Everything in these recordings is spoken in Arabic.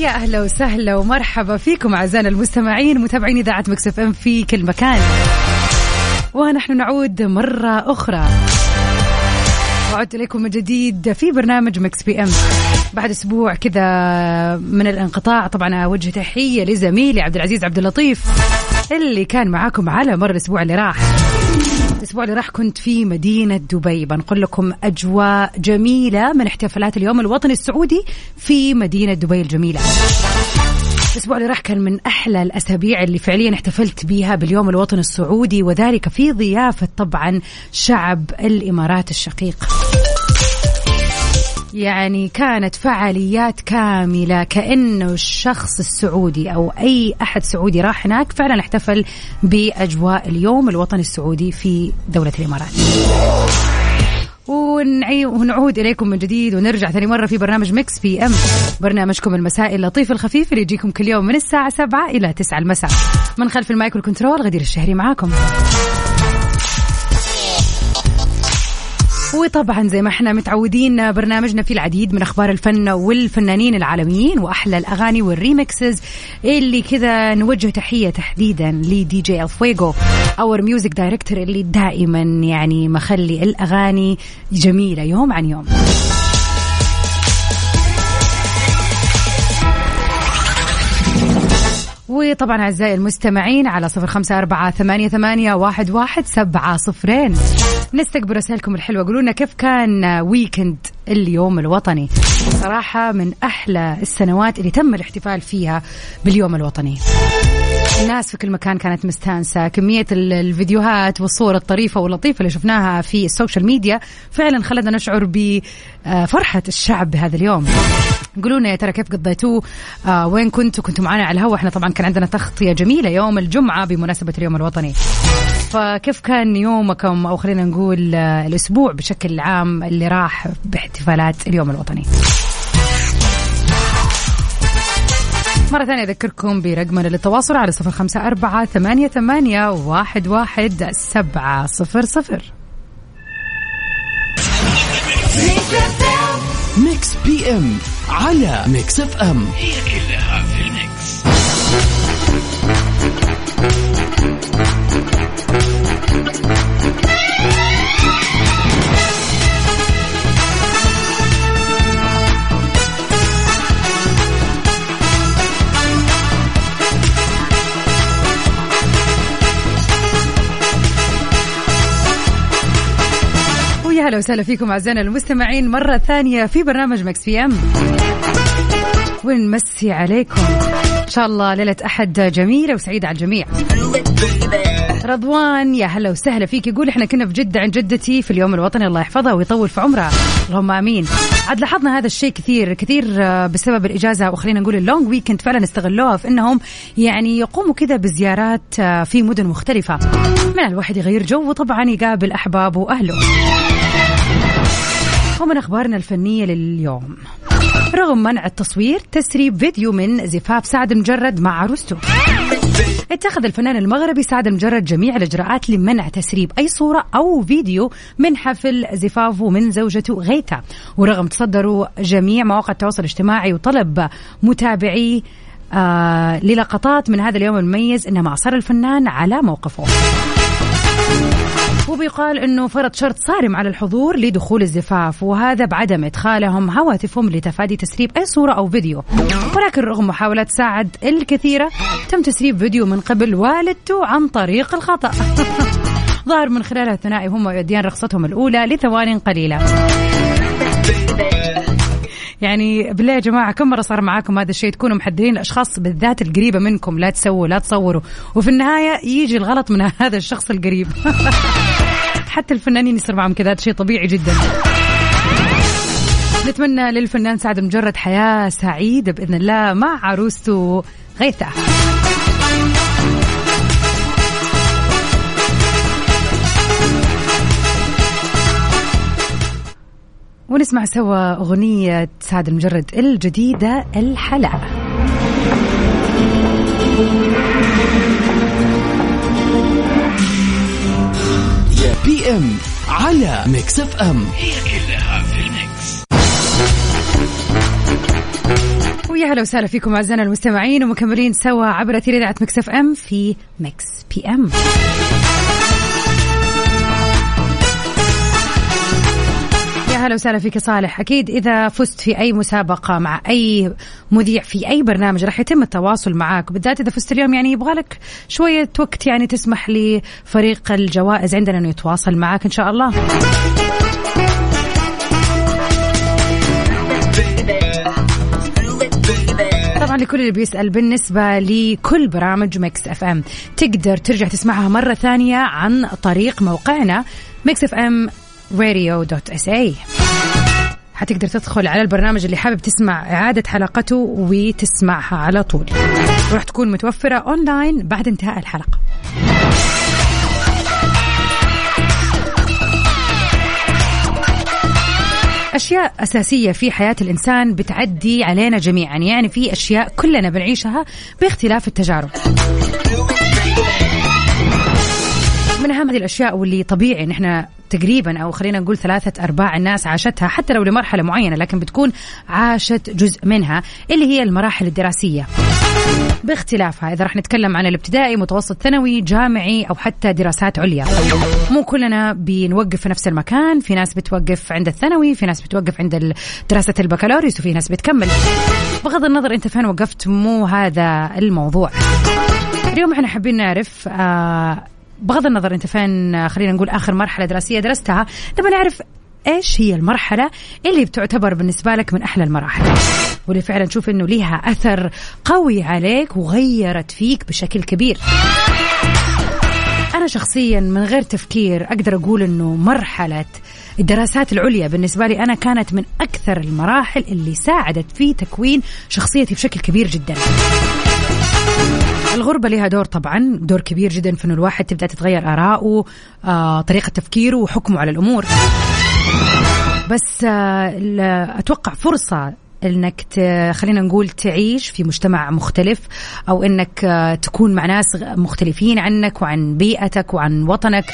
ويا أهلا وسهلا ومرحبا فيكم أعزائنا المستمعين متابعين إذاعة Mix FM في كل مكان. ونحن نعود مرة أخرى. وعدت إليكم من جديد في برنامج Mix PM. بعد أسبوع كذا من الانقطاع طبعا أوجه تحية لزميلي عبد العزيز عبد اللطيف اللي كان معاكم على مر الأسبوع اللي راح. الأسبوع اللي راح كنت في مدينة دبي. بنقول لكم أجواء جميلة من احتفالات اليوم الوطني السعودي في مدينة دبي الجميلة. الأسبوع اللي راح كان من أحلى الأسابيع اللي فعليا احتفلت بها باليوم الوطني السعودي وذلك في ضيافة طبعا شعب الإمارات الشقيق. يعني كانت فعاليات كاملة كأنه الشخص السعودي أو أي أحد سعودي راح هناك فعلا احتفل بأجواء اليوم الوطني السعودي في دولة الإمارات. ونعود إليكم من جديد ونرجع ثاني مرة في برنامج Mix PM برنامجكم المسائي اللطيف الخفيف اللي يجيكم كل يوم من الساعة 7 إلى 9 المساء. من خلف ال mic وال control غدير الشهري معاكم. وطبعا زي ما إحنا متعودين برنامجنا فيه العديد من أخبار الفن والفنانين العالميين وأحلى الأغاني وال remixes اللي كذا نوجه تحية تحديدا لدي جي الفويجو our music director اللي دائما يعني مخلي الأغاني جميلة يوم عن يوم. وطبعا أعزائي المستمعين على صفر خمسة أربعة ثمانية, ثمانية واحد, واحد سبعة صفرين. نستقبل رسائلكم الحلوة. قولوا لنا كيف كان weekend اليوم الوطني؟ صراحة من أحلى السنوات اللي تم الاحتفال فيها باليوم الوطني. الناس في كل مكان كانت مستانسة. كمية ال- الفيديوهات والصور الطريفة واللطيفة اللي شفناها في ال social media فعلا خلتنا نشعر بفرحة الشعب بهذا اليوم. قولوا لنا يا ترى كيف قضيتوه؟ آه وين كنتوا؟ كنتوا معنا على الهواء. إحنا طبعا كان عندنا تغطية جميلة يوم الجمعة بمناسبة اليوم الوطني. فكيف كان يومكم؟ أو خلينا نقول آه، الأسبوع بشكل عام اللي راح باحتفالات اليوم الوطني. مرة ثانية أذكركم برقمنا للتواصل على صفر خمسة أربعة ثمانية, ثمانية واحد, واحد سبعة صفر صفر. Mix PM على Mix FM. هي كلها هلا وسهلا فيكم أعزائنا المستمعين مرة ثانية في برنامج Mix PM. ونمسي عليكم. شاء الله ليلة أحد جميلة وسعيدة على الجميع. رضوان يا هلا وسهلا فيك. يقول إحنا كنا في جدة عند جدتي في اليوم الوطني الله يحفظها ويطول في عمرها. اللهم آمين. عاد لاحظنا هذا الشيء كثير كثير بسبب الإجازة وخلينا نقول ال long weekend فعلا استغلوها في إنهم يعني يقوموا كذا بزيارات آه، في مدن مختلفة. من الواحد يغير جو وطبعا يقابل أحبابه وأهله. ومن أخبارنا الفنية لليوم. رغم منع التصوير تسريب فيديو من زفاف سعد المجرد مع عروسته اتخذ الفنان المغربي سعد المجرد جميع الإجراءات لمنع تسريب أي صورة أو فيديو من حفل زفافه من زوجته غيثة. ورغم تصدروا جميع مواقع التواصل الاجتماعي وطلب متابعي آه للقطات من هذا اليوم المميز إنما أصر الفنان على موقفه. وبيقال إنه فرض شرط صارم على الحضور لدخول الزفاف وهذا بعدم إدخالهم هواتفهم لتفادي تسريب أي صورة أو فيديو. ولكن رغم محاولات سعد الكثيرة تم تسريب فيديو من قبل والدته عن طريق الخطأ. ظهر من خلالها الثنائي هم يؤديان رخصتهم الأولى لثوان قليلة. يعني بالله يا جماعة كم مرة صار معاكم هذا الشيء؟ تكونوا محددين الأشخاص بالذات القريبة منكم لا تسووا لا تصوروا. وفي النهاية يجي الغلط من هذا الشخص القريب. حتى الفنانين يصير معهم كذا هذا شيء طبيعي جدا. نتمنى للفنان سعد مجرد حياة سعيدة بإذن الله مع عروسته غيثة. ونسمع سوا أغنية سعد المجرد الجديدة الحلا PM على Mix FM. هي كلها في ال Mix. ويا هلا وسهلا فيكم أعزائنا المستمعين ومكملين سوا عبر أثير إذاعة Mix FM في Mix PM. هلا وسهلا فيك صالح. أكيد إذا فزت في أي مسابقة مع أي مذيع في أي برنامج راح يتم التواصل معك بالذات إذا فزت اليوم يعني يبغى لك شوية وقت يعني تسمح لفريق الجوائز عندنا إنه يتواصل معك إن شاء الله. طبعا لكل اللي بيسأل بالنسبة لكل برامج Mix FM تقدر ترجع تسمعها مرة ثانية عن طريق موقعنا Mix FM اي حتقدر تدخل على البرنامج اللي حابب تسمع إعادة حلقته وتسمعها على طول. وراح تكون متوفرة أونلاين بعد انتهاء الحلقة. أشياء أساسية في حياة الإنسان بتعدي علينا جميعا. يعني في أشياء كلنا بنعيشها باختلاف التجارب. من أهم هذه الأشياء واللي طبيعي إن إحنا تقريبا أو خلينا نقول ثلاثة أرباع الناس عاشتها حتى لو لمرحلة معينة لكن بتكون عاشت جزء منها اللي هي المراحل الدراسية. باختلافها إذا رح نتكلم عن الابتدائي متوسط ثانوي جامعي أو حتى دراسات عليا. مو كلنا بنوقف في نفس المكان في ناس بتوقف عند الثانوي في ناس بتوقف عند دراسة البكالوريوس وفي ناس بتكمل. بغض النظر أنت فين وقفت مو هذا الموضوع. اليوم إحنا حابين نعرف آه بغض النظر أنت فين خلينا نقول آخر مرحلة دراسية درستها نبغى نعرف إيش هي المرحلة اللي بتعتبر بالنسبة لك من أحلى المراحل. واللي فعلا تشوف إنه ليها أثر قوي عليك وغيرت فيك بشكل كبير. أنا شخصيا من غير تفكير أقدر أقول إنه مرحلة الدراسات العليا بالنسبة لي أنا كانت من أكثر المراحل اللي ساعدت في تكوين شخصيتي بشكل كبير جدا. الغربة لها دور طبعا دور كبير جدا في إنه الواحد تبدأ تتغير آراءه آه، طريقة تفكيره وحكمه على الأمور. بس آه، أتوقع فرصة إنك خلينا نقول تعيش في مجتمع مختلف أو إنك آه، تكون مع ناس مختلفين عنك وعن بيئتك وعن وطنك.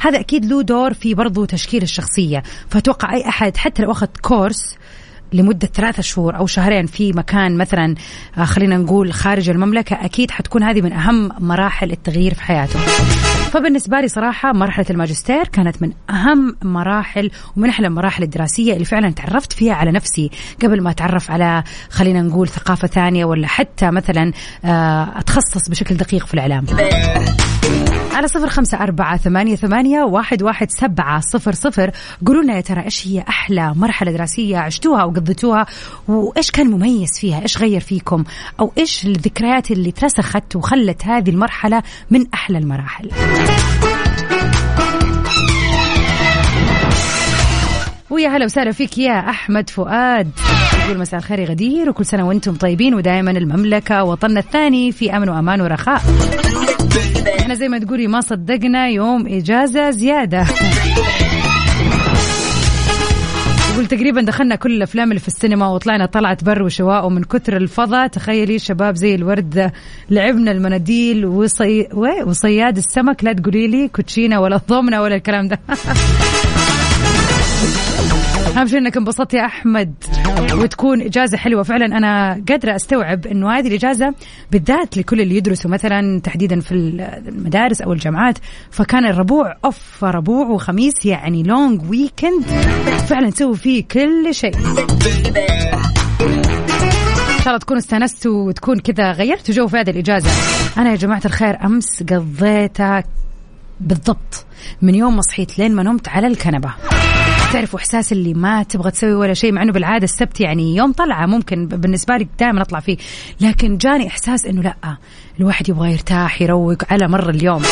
هذا أكيد له دور في برضو تشكيل الشخصية. فأتوقع أي أحد حتى لو أخذ كورس لمدة ثلاثة شهور أو شهرين في مكان مثلا آه، خلينا نقول خارج المملكة أكيد حتكون هذه من أهم مراحل التغيير في حياته. فبالنسبة لي صراحة مرحلة الماجستير كانت من أهم مراحل ومن أحلى المراحل الدراسية اللي فعلا تعرفت فيها على نفسي قبل ما أتعرف على خلينا نقول ثقافة ثانية ولا حتى مثلا آه، أتخصص بشكل دقيق في الإعلام. على صفر خمسة أربعة ثمانية, ثمانية واحد, واحد سبعة صفر صفر. قولوا لنا يا ترى إيش هي أحلى مرحلة دراسية عشتوها وقضيتوها وإيش كان مميز فيها؟ إيش غير فيكم؟ أو إيش الذكريات اللي ترسخت وخلت هذه المرحلة من أحلى المراحل؟ ويا هلا وسهلا فيك يا أحمد فؤاد. يقول مساء الخير يا غدير وكل سنة وأنتم طيبين ودائما المملكة وطننا الثاني في أمن وأمان ورخاء. إحنا زي ما تقولي ما صدقنا يوم إجازة زيادة. يقول تقريبا دخلنا كل الأفلام اللي في السينما وطلعنا طلعت بر وشواء ومن كثر الفضا تخيلي شباب زي الورد لعبنا المناديل وصي... وصياد السمك. لا تقولي لي كوتشينه ولا ضمنه ولا الكلام ده. أهم شيء إنك انبسطت يا أحمد وتكون إجازة حلوة. فعلا أنا قادرة أستوعب إنه هذه الإجازة بالذات لكل اللي يدرسوا مثلا تحديدا في المدارس أو الجامعات. فكان الربوع off ربوع وخميس يعني long weekend فعلا تسوي فيه كل شيء. إن شاء الله تكونوا استانستوا وتكون كذا غيرتوا جو في هذه الإجازة. أنا يا جماعة الخير أمس قضيتها بالضبط من يوم ما صحيت لين ما نمت على الكنبة. تعرفوا إحساس اللي ما تبغى تسوي ولا شيء مع إنه بالعادة السبت يعني يوم طلعة ممكن بالنسبة لي دائما أطلع فيه. لكن جاني إحساس إنه لأ الواحد يبغى يرتاح يروق على مر اليوم.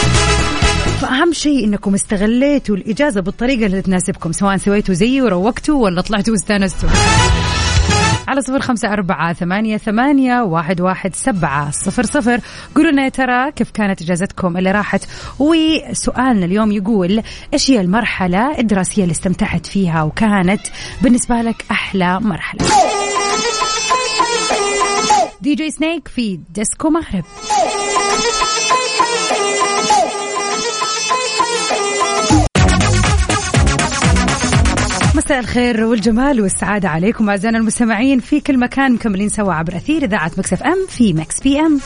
فأهم شيء إنكم استغليتوا الإجازة بالطريقة اللي تناسبكم سواء سويتوا زيي وروقتوا ولا طلعتوا واستانستوا. على صفر خمسة أربعة ثمانية, ثمانية واحد, واحد سبعة صفر صفر. قولوا لنا يا ترى كيف كانت إجازتكم اللي راحت؟ وسؤالنا اليوم يقول إيش هي المرحلة الدراسية اللي استمتعت فيها وكانت؟ بالنسبة لك أحلى مرحلة. DJ Snake في Disco Maghreb. مساء الخير والجمال والسعادة عليكم أعزائنا المستمعين في كل مكان مكملين سوا عبر أثير إذاعة Mix FM في Mix PM.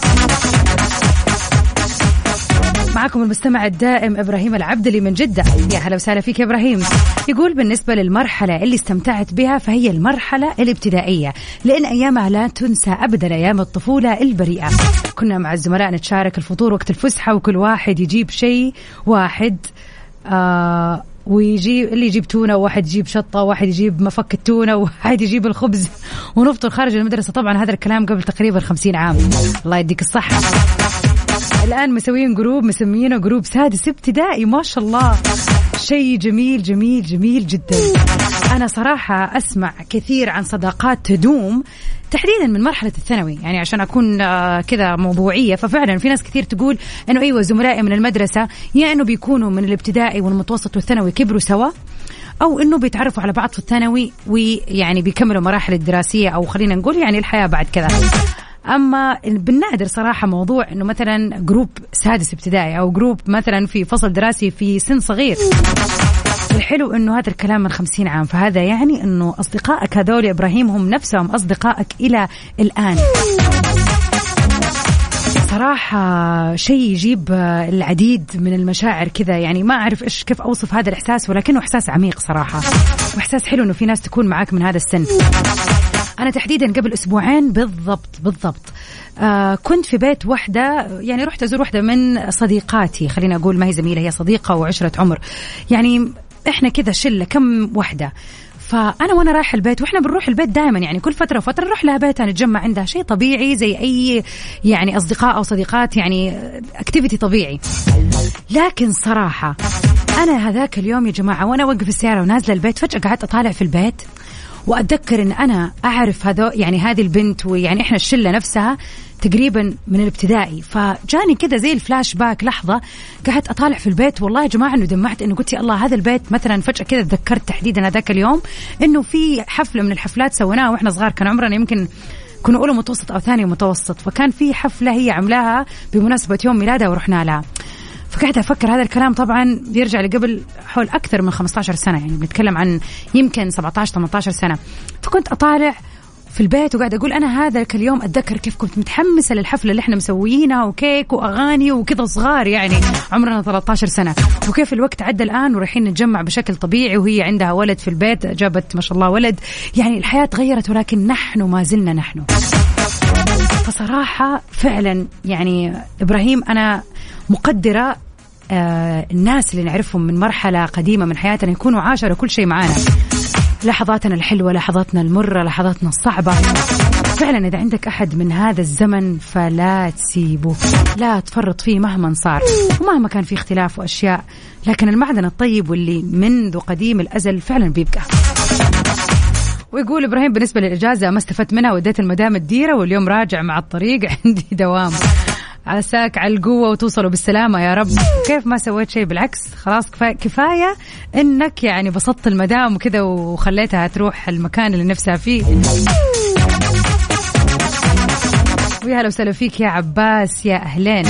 معكم المستمع الدائم إبراهيم العبدلي من جدة. يا هلا وسهلا فيك يا إبراهيم. يقول بالنسبة للمرحلة اللي استمتعت بها فهي المرحلة الابتدائية لأن أيامها لا تنسى ابدا أيام الطفولة البريئة. كنا مع الزملاء نتشارك الفطور وقت الفسحة وكل واحد يجيب شيء واحد آه ويجيب اللي يجيب تونة وواحد يجيب شطة وواحد يجيب مفك التونة وواحد يجيب الخبز ونفطر خارج المدرسة. طبعا هذا الكلام قبل تقريبا خمسين عام. الله يديك الصحة. الآن مسويين group مسمينه group سادس ابتدائي ما شاء الله. شيء جميل جميل جميل جدا. أنا صراحة أسمع كثير عن صداقات تدوم تحديدا من مرحلة الثانوي. يعني عشان أكون آه، كذا موضوعية ففعلا في ناس كثير تقول أنه أيوة زملائي من المدرسة يا أنه بيكونوا من الابتدائي والمتوسط والثانوي كبروا سوا أو إنه بيتعرفوا على بعض في الثانوي ويعني بيكملوا مراحل الدراسية أو خلينا نقول يعني الحياة بعد كذا. أما بالنادر صراحة موضوع إنه مثلا group سادس ابتدائي أو group مثلا في فصل دراسي في سن صغير. الحلو إنه هذا الكلام من خمسين عام فهذا يعني إنه أصدقائك هذول إبراهيم هم نفسهم أصدقائك إلى الآن. صراحة شيء يجيب العديد من المشاعر كذا يعني ما أعرف إيش كيف أوصف هذا الإحساس ولكنه إحساس عميق صراحة. وإحساس حلو إنه في ناس تكون معاك من هذا السن. أنا تحديدا قبل أسبوعين بالضبط بالضبط. آه كنت في بيت واحدة يعني رحت أزور واحدة من صديقاتي خلينا أقول ما هي زميلة هي صديقة وعشرة عمر. يعني إحنا كذا شلة كم واحدة فأنا وأنا رايح البيت وإحنا بنروح البيت دائما يعني كل فترة وفترة نروح لها بيتها نتجمع عندها. شيء طبيعي زي أي يعني أصدقاء أو صديقات يعني اكتيفيتي طبيعي. لكن صراحة أنا هذاك اليوم يا جماعة وأنا اوقف السيارة ونازلة البيت فجأة قعدت أطالع في البيت. وأتذكر إن أنا أعرف هذا يعني هذه البنت ويعني إحنا الشلة نفسها تقريبا من الابتدائي. فجاني كذا زي الفلاش باك لحظة قعدت أطالع في البيت. والله يا جماعة إنه دمعت إنه قلت يا الله هذا البيت مثلا فجأة كذا تذكرت تحديدا هذاك اليوم إنه في حفلة من الحفلات سويناها وإحنا صغار. كان عمرنا يمكن كنا أولى متوسط أو ثاني متوسط. فكان في حفلة هي عملاها بمناسبة يوم ميلادها ورحنا لها. فقاعدة أفكر هذا الكلام طبعا بيرجع لقبل حول أكثر من 15 سنة يعني بنتكلم عن يمكن 17 18 سنة. فكنت أطالع في البيت وقاعد أقول أنا هذاك اليوم أتذكر كيف كنت متحمسه للحفلة اللي إحنا مسويينها وكيك وأغاني وكذا صغار يعني عمرنا 13 سنة. وكيف الوقت عدى الآن ورايحين نتجمع بشكل طبيعي وهي عندها ولد في البيت جابت ما شاء الله ولد. يعني الحياة تغيرت ولكن نحن ما زلنا نحن. فصراحة فعلا يعني إبراهيم أنا مقدرة آه الناس اللي نعرفهم من مرحلة قديمة من حياتنا يكونوا عاشروا كل شيء معانا. لحظاتنا الحلوة لحظاتنا المرة لحظاتنا الصعبة. فعلا إذا عندك أحد من هذا الزمن فلا تسيبه. لا تفرط فيه مهما صار ومهما كان في اختلاف وأشياء. لكن المعدن الطيب واللي منذ قديم الأزل فعلا بيبقى. ويقول إبراهيم بالنسبة للإجازة ما استفدت منها وديت المدام الديرة واليوم راجع مع الطريق عندي دوام. عساك على القوة وتوصلوا بالسلامة يا رب. كيف ما سويت شيء بالعكس؟ خلاص كفاية, إنك يعني بسطت المدام وكذا وخليتها تروح المكان اللي نفسها فيه. ويا هلا وسهلا فيك يا عباس يا أهلين.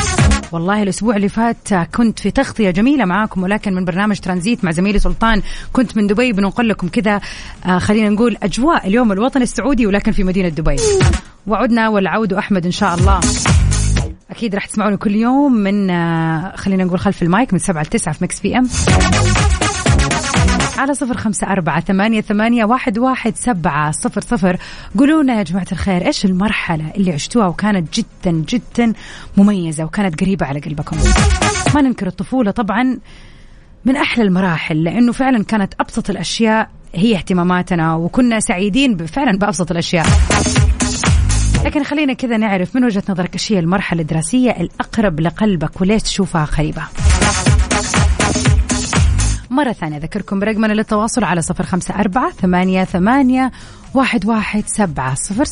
والله الأسبوع اللي فات كنت في تغطية جميلة معاكم ولكن من برنامج ترانزيت مع زميلي سلطان كنت من دبي بنقول لكم كذا آه خلينا نقول أجواء اليوم الوطني السعودي ولكن في مدينة دبي. وعدنا والعود أحمد إن شاء الله. أكيد راح تسمعوني كل يوم من آه، خلينا نقول خلف المايك من سبعة لتسعة في Mix PM. على صفر خمسة أربعة ثمانية, ثمانية واحد, واحد سبعة صفر صفر. قولونا يا جماعة الخير إيش المرحلة اللي عشتوها وكانت جدا جدا مميزة وكانت قريبة على قلبكم؟ ما ننكر الطفولة طبعا من أحلى المراحل لأنه فعلا كانت أبسط الأشياء هي اهتماماتنا وكنا سعيدين فعلا بأبسط الأشياء. لكن خلينا كذا نعرف من وجهة نظرك إيش هي المرحلة الدراسية الأقرب لقلبك وليش تشوفها قريبة؟ مرة ثانية أذكركم برقمنا للتواصل على صفر خمسة أربعة ثمانية ثمانية واحد واحد سبعة صفر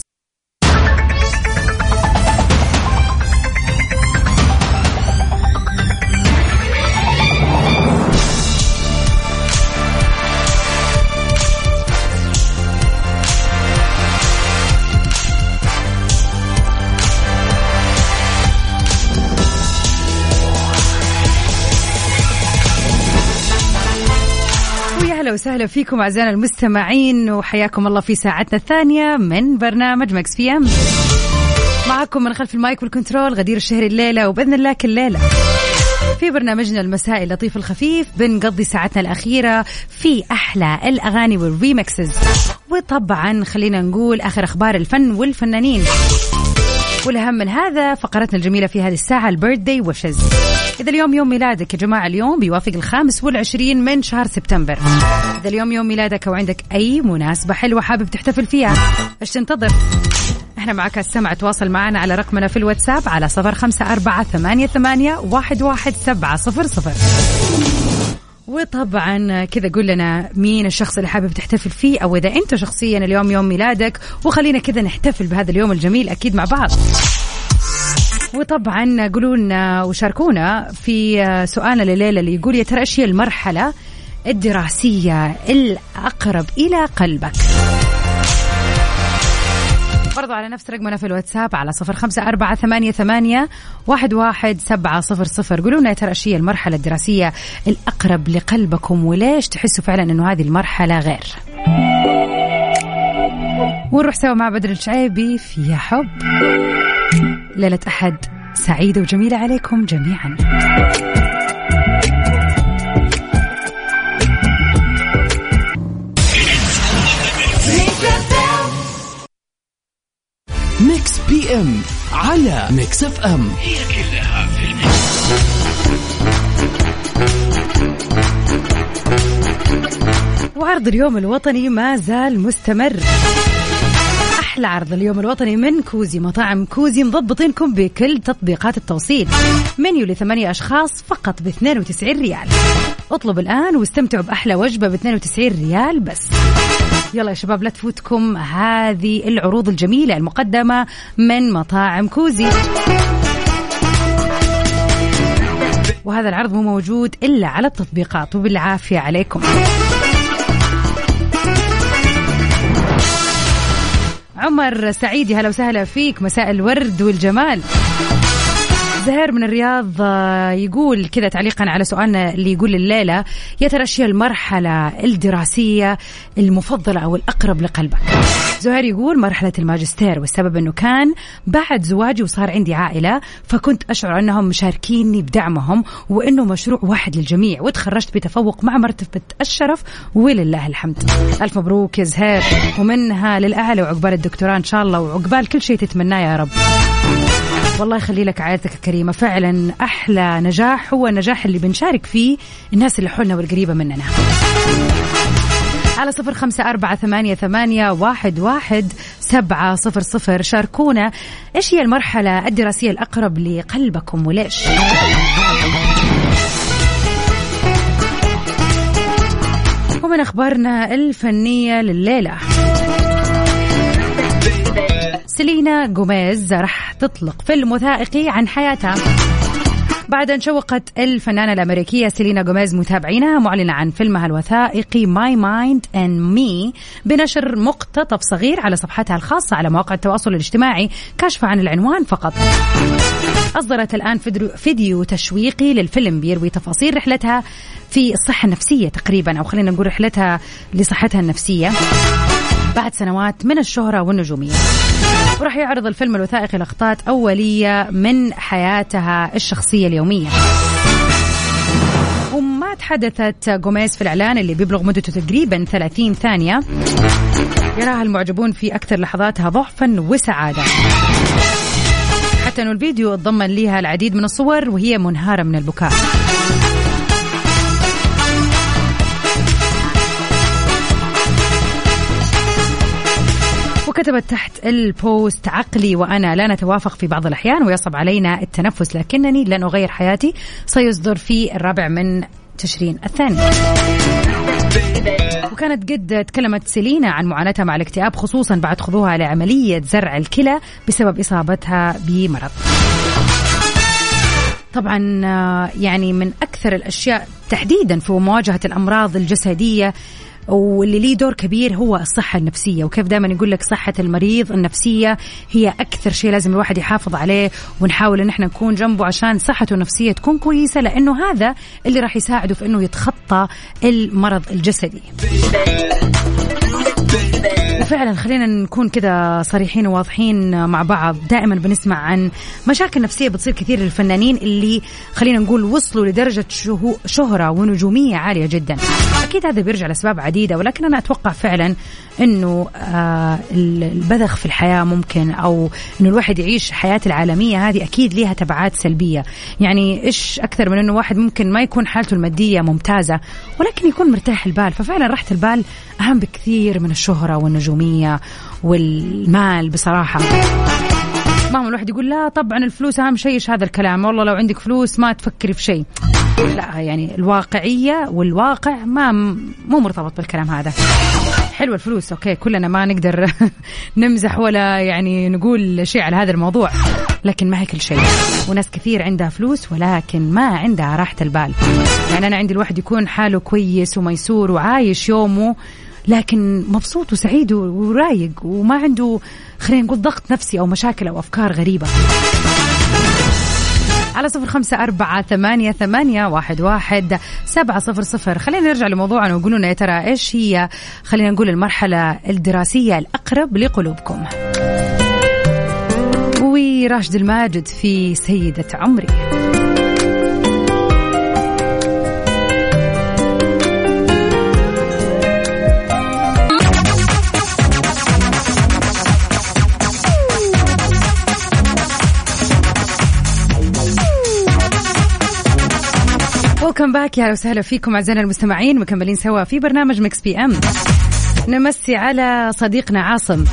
أهلا وسهلا فيكم أعزائنا المستمعين وحياكم الله في ساعتنا الثانية من برنامج Mix PM. معكم من خلف ال mic وال control غدير الشهري الليلة وبإذن الله كل ليلة. في برنامجنا المسائي اللطيف الخفيف بنقضي ساعتنا الأخيرة في أحلى الأغاني وال remixes وطبعا خلينا نقول آخر أخبار الفن والفنانين. والأهم من هذا. فقرتنا الجميلة في هذه الساعة ال birthday wishes إذا اليوم يوم ميلادك يا جماعة اليوم بيوافق الخامس والعشرين من شهر سبتمبر. إذا اليوم يوم ميلادك أو عندك أي مناسبة حلوة حابب تحتفل فيها إيش تنتظر؟ إحنا معك السمع تواصل معنا على رقمنا في الواتساب على صفر خمسة أربعة ثمانية, ثمانية واحد, واحد سبعة صفر صفر. وطبعا كذا قول لنا مين الشخص اللي حابب تحتفل فيه أو إذا أنت شخصيا اليوم يوم ميلادك وخلينا كذا نحتفل بهذا اليوم الجميل أكيد مع بعض. وطبعا قولوا لنا وشاركونا في سؤالنا لليلة اللي يقول يا ترى إيش هي المرحلة الدراسية الأقرب إلى قلبك؟ برضو على نفس رقمنا في الواتساب على صفر خمسة أربعة ثمانية, ثمانية واحد, واحد سبعة صفر صفر. قولوا لنا ترى هي المرحلة الدراسية الأقرب لقلبكم وليش تحسوا فعلا أنه هذه المرحلة غير؟ ونروح سوا مع بدر الشعيبي في يا حب. ليلة أحد سعيدة وجميلة عليكم جميعا. إم على Mix FM. هي كلها في ال mix. وعرض اليوم الوطني ما زال مستمر. أحلى عرض اليوم الوطني من كوزي مطاعم كوزي مضبطينكم بكل تطبيقات التوصيل. منيو لثمانية أشخاص فقط ب 92 ريال. اطلب الآن واستمتعوا بأحلى وجبة ب 92 ريال بس. يلا يا شباب لا تفوتكم. هذه العروض الجميلة المقدمة من مطاعم كوزي. وهذا العرض مو موجود إلا على التطبيقات. وبالعافية عليكم. عمر سعيدي هلا وسهلا فيك. مساء الورد والجمال. زهير من الرياض آه، يقول كذا تعليقا على سؤالنا اللي يقول الليلة يا ترى إيش المرحلة الدراسية المفضلة أو الأقرب لقلبك؟ زهير يقول مرحلة الماجستير والسبب أنه كان بعد زواجي وصار عندي عائلة فكنت أشعر أنهم مشاركيني بدعمهم وأنه مشروع واحد للجميع وتخرجت بتفوق مع مرتبة الشرف ولله الحمد. ألف مبروك يا زهير ومنها للأعلى وعقبال الدكتوراه إن شاء الله وعقبال كل شيء تتمناه يا رب. والله يخلي لك عائلتك الكريمة. فعلا أحلى نجاح هو النجاح اللي بنشارك فيه الناس اللي حولنا والقريبة مننا. على صفر خمسة أربعة ثمانية, ثمانية واحد, واحد سبعة صفر صفر. شاركونا إيش هي المرحلة الدراسية الأقرب لقلبكم وليش؟ ومن أخبارنا الفنية لليلة. سيلينا جوميز راح تطلق فيلم وثائقي عن حياتها. بعد أن شوقت الفنانة الأمريكية سيلينا جوميز متابعينها معلنة عن فيلمها الوثائقي My Mind and Me بنشر مقتطف صغير على صفحتها الخاصة على مواقع التواصل الاجتماعي كاشفة عن العنوان فقط. أصدرت الآن فيديو تشويقي للفيلم بيروي تفاصيل رحلتها في الصحة النفسية تقريبا أو خلينا نقول رحلتها لصحتها النفسية. بعد سنوات من الشهرة والنجومية. وراح يعرض الفيلم الوثائقي لقطات أولية من حياتها الشخصية اليومية. وما تحدثت جوميز في الإعلان اللي بيبلغ مدته تقريبا 30 ثانية. يراها المعجبون في أكثر لحظاتها ضعفا وسعادة. حتى أنه الفيديو تضمن لها العديد من الصور وهي منهارة من البكاء. وكتبت تحت البوست عقلي وأنا لا نتوافق في بعض الأحيان ويصعب علينا التنفس لكنني لن أغير حياتي. سيصدر في الرابع من تشرين الثاني. وكانت قد تكلمت سيلينا عن معاناتها مع الاكتئاب خصوصا بعد خضوعها لعملية زرع الكلى بسبب إصابتها بمرض. طبعا آه، يعني من أكثر الأشياء تحديدا في مواجهة الأمراض الجسدية واللي ليه دور كبير هو الصحة النفسية. وكيف دائما يقول لك صحة المريض النفسية هي أكثر شيء لازم الواحد يحافظ عليه ونحاول إن إحنا نكون جنبه عشان صحته النفسية تكون كويسة لأنه هذا اللي راح يساعده في إنه يتخطى المرض الجسدي. وفعلا خلينا نكون كذا صريحين وواضحين مع بعض. دائما بنسمع عن مشاكل نفسية بتصير كثير للفنانين اللي خلينا نقول وصلوا لدرجة شهرة ونجومية عالية جدا. أكيد هذا بيرجع لأسباب عديدة ولكن أنا أتوقع فعلا إنه آه البذخ في الحياة ممكن أو إنه الواحد يعيش حياه العالمية هذه أكيد لها تبعات سلبية. يعني إيش أكثر من إنه واحد ممكن ما يكون حالته المادية ممتازة ولكن يكون مرتاح البال. ففعلا راحة البال أهم بكثير من الشهرة والنجوميه والمال بصراحة. مهما الواحد يقول لا طبعا الفلوس أهم شيء إيش هذا الكلام؟ والله لو عندك فلوس ما تفكري في شيء. لا يعني الواقعية والواقع ما مو مرتبط بالكلام هذا. حلوة الفلوس أوكي كلنا ما نقدر نمزح ولا يعني نقول شيء على هذا الموضوع. لكن ما هي كل شيء. وناس كثير عندها فلوس ولكن ما عندها راحة البال. يعني أنا عندي الواحد يكون حاله كويس وميسور وعايش يومه لكن مبسوط وسعيد ورايق وما عنده خلينا نقول ضغط نفسي أو مشاكل أو أفكار غريبة. على صفر خمسة أربعة ثمانية, ثمانية واحد, واحد سبعة صفر صفر. خلينا نرجع لموضوعنا وقولوا لنا يا ترى إيش هي خلينا نقول المرحلة الدراسية الأقرب لقلوبكم. وراشد الماجد في سيدة عمري. back يا هلا وسهلا فيكم أعزائنا المستمعين. مكملين سوا في برنامج Mix PM. نمسي على صديقنا عاصم.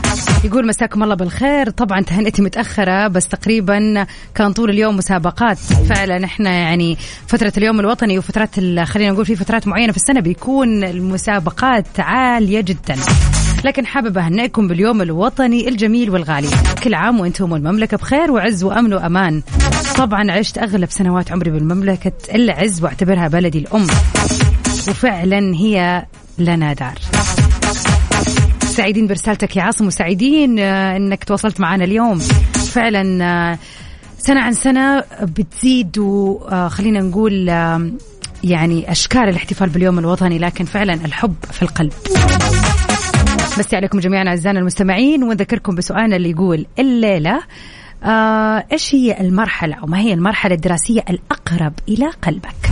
يقول مساكم الله بالخير. طبعا تهنئتي متأخرة بس تقريبا كان طول اليوم مسابقات. فعلا إحنا يعني فترة اليوم الوطني وفترات خلينا نقول في فترات معينة في السنة بيكون المسابقات عالية جدا. لكن حابب أهنئكم باليوم الوطني الجميل والغالي. كل عام وأنتم والمملكة بخير وعز وأمن وأمان. طبعا عشت أغلب سنوات عمري بالمملكة العز وأعتبرها بلدي الأم. وفعلا هي لنا دار. سعيدين برسالتك يا عاصم وسعيدين آه، إنك تواصلت معنا اليوم. فعلا آه، سنة عن سنة بتزيد وخلينا نقول يعني أشكال الاحتفال باليوم الوطني لكن فعلا الحب في القلب. مسي عليكم جميعا أعزائنا المستمعين ونذكركم بسؤالنا اللي يقول الليلة آه إيش هي المرحلة أو ما هي المرحلة الدراسية الأقرب إلى قلبك؟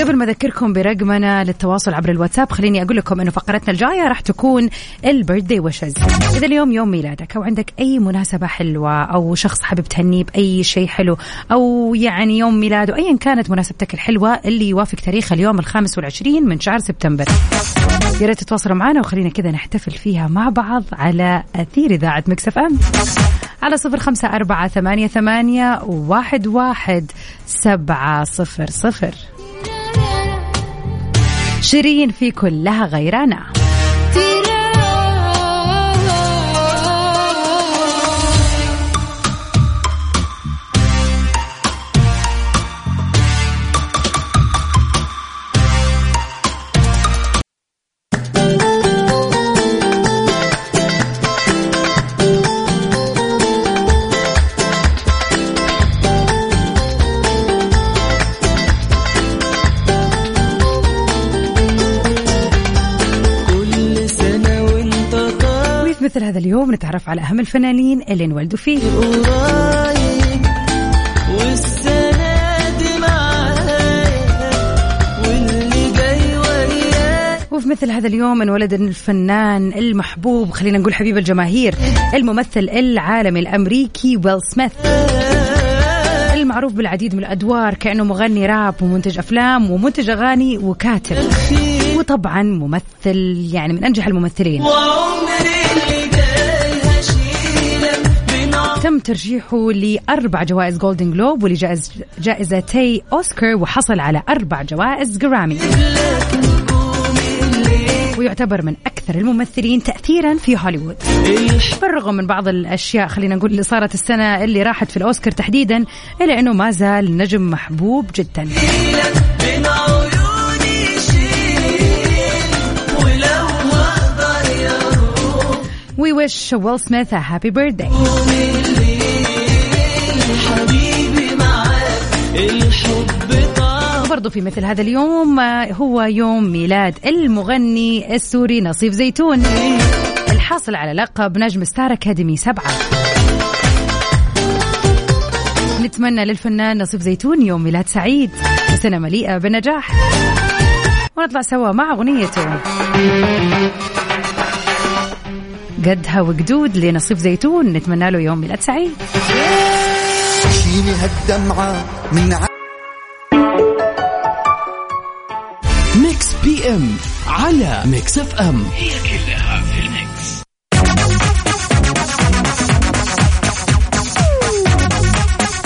قبل ما أذكركم برقمنا للتواصل عبر الواتساب خليني أقول لكم إنه فقرتنا الجاية راح تكون البيرثدي ويشز إذا اليوم يوم ميلادك أو عندك أي مناسبة حلوة أو شخص حابب تهنيه بأي شيء حلو أو يعني يوم ميلاده ايا كانت مناسبتك الحلوة اللي يوافق تاريخ اليوم الخامس والعشرين من شهر سبتمبر. يا ريت تتواصلوا معنا وخلينا كذا نحتفل فيها مع بعض على أثير إذاعة مكسف إم. على صفر خمسة أربعة ثمانية ثمانية واحد واحد سبعة صفر صفر. شيرين في كلها غيرنا هذا اليوم نتعرف على أهم الفنانين اللي انولدوا فيه. وفي مثل هذا اليوم انولد الفنان المحبوب خلينا نقول حبيب الجماهير الممثل العالمي الأمريكي ويل سميث. المعروف بالعديد من الأدوار كأنه مغني راب ومنتج أفلام ومنتج أغاني وكاتب. وطبعا ممثل يعني من أنجح الممثلين. تم ترشيحه لأربع جوائز Golden Globe ولجائزتي أوسكار وحصل على أربع جوائز Grammy ويعتبر من أكثر الممثلين تأثيرا في هوليوود. بالرغم من بعض الأشياء خلينا نقول اللي صارت السنة اللي راحت في الأوسكار تحديدا إلا أنه ما زال نجم محبوب جدا. We wish Will Smith a happy birthday. وبرضه في مثل هذا اليوم آه، هو يوم ميلاد المغني السوري نصيف زيتون. الحاصل على لقب نجم ستار أكاديمي سبعة. نتمنى للفنان نصيف زيتون يوم ميلاد سعيد. وسنة مليئة بالنجاح. ونطلع سوا مع أغنيته. قدها وقدود لنصيف زيتون. نتمنى له يوم ميلاد سعيد. شيلي هالدمعة من PM على Mix FM هي كلها في ال mix.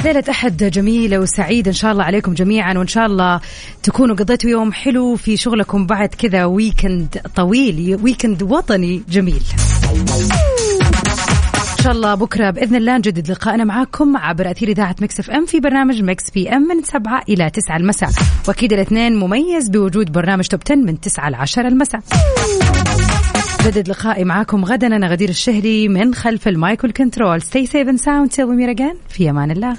ليلة أحد جميلة وسعيدة إن شاء الله عليكم جميعا وإن شاء الله تكونوا قضيتوا يوم حلو في شغلكم بعد كذا weekend طويل weekend وطني جميل. شاء الله بكرة بإذن الله نجدد لقائنا معاكم عبر أثير إذاعة Mix FM في برنامج Mix PM من 7 إلى 9 المساء. وأكيد الاثنين مميز بوجود برنامج Top 10 من 9 ل 10 المساء. جدد لقائي معاكم غدا. أنا غدير الشهري من خلف ال mic وال control. Stay safe and sound. Till we meet again. في أمان الله.